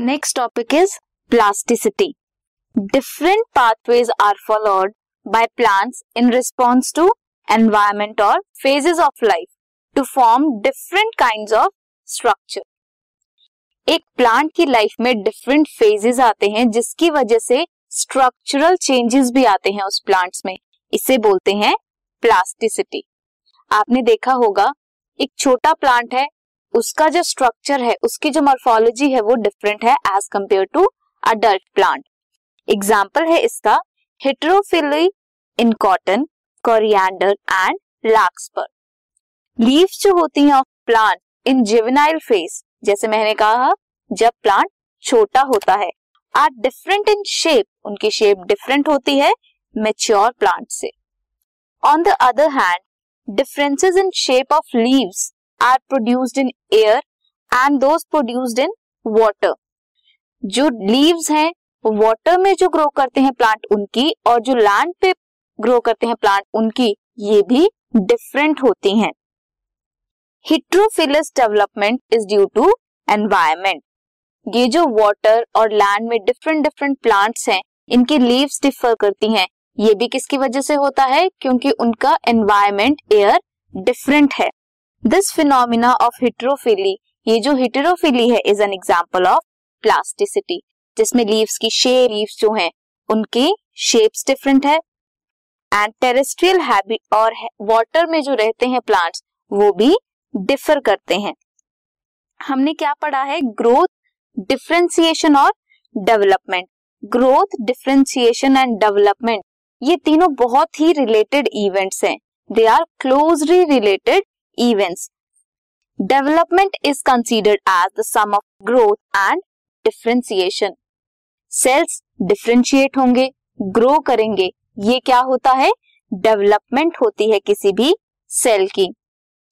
Next topic is plasticity different pathways are followed by plants in response to environment और phases of life to form different kind of structure एक plant की life में different phases आते हैं, जिसकी वजह से स्ट्रक्चरल चेंजेस भी आते हैं उस प्लांट्स में। इसे बोलते हैं प्लास्टिसिटी आपने देखा होगा, एक छोटा प्लांट है उसका जो स्ट्रक्चर है, उसकी जो मॉर्फोलॉजी है, वो डिफरेंट है as compare to adult plant example है इसका heterophylly in cotton coriander and larkspur leaves जो होती हैं of plant in juvenile phase जैसे मैंने कहा, जब प्लांट छोटा होता है आर डिफरेंट इन शेप उनकी शेप डिफरेंट होती है मेच्योर प्लांट से. On the other hand differences in shape of leaves are produced in air and those produced in water जो लीव्स हैं वाटर में जो ग्रो करते हैं प्लांट उनकी और जो लैंड पे ग्रो करते हैं प्लांट उनकी, ये भी डिफरेंट होती हैं। Heterophyllous development is due to environment ये जो वाटर और लैंड में डिफरेंट डिफरेंट प्लांट्स हैं, इनकी लीव्स डिफर करती हैं। ये भी किसकी वजह से होता है? क्योंकि उनका एनवायरमेंट एयर डिफरेंट है। दिस फिनोमिना ऑफ़ हिट्रोफिली ये जो हिट्रोफिली है is an example of plasticity जिसमें लीव्स की शेप लीव्स जो हैं, उनकी शेप्स डिफरेंट है. एंड टेरेस्ट्रियल हैबिट और वाटर में जो रहते हैं प्लांट्स वो भी डिफर करते हैं. हमने क्या पढ़ा है? ग्रोथ डिफ्रेंसिएशन और development growth differentiation and development ये तीनों बहुत ही रिलेटेड इवेंट्स हैं. They are closely related events development is considered as the sum of growth and differentiation cells differentiate होंगे ग्रो करेंगे. ये क्या होता है? डेवलपमेंट होती है किसी भी सेल की.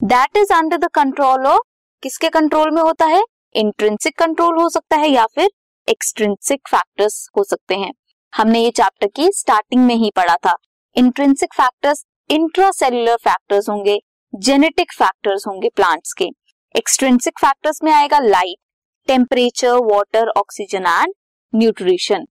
That is under the control of किसके कंट्रोल में होता है? इंट्रेंसिक कंट्रोल हो सकता है या फिर एक्सट्रेंसिक फैक्टर्स हो सकते हैं. हमने ये चैप्टर की स्टार्टिंग में ही पढ़ा था. इंट्रेंसिक फैक्टर्स इंट्रासेलुलर फैक्टर्स होंगे. जेनेटिक फैक्टर्स होंगे प्लांट्स के। एक्सट्रेंसिक फैक्टर्स में आएगा light temperature water oxygen and nutrition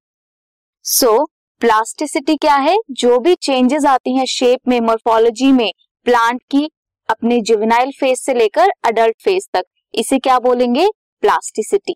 so plasticity क्या है? जो भी चेंजेस आती हैं शेप में मोर्फोलॉजी में प्लांट की अपने जुवेनाइल फ़ेज़ से लेकर अडल्ट फ़ेज़ तक, इसे क्या बोलेंगे? Plasticity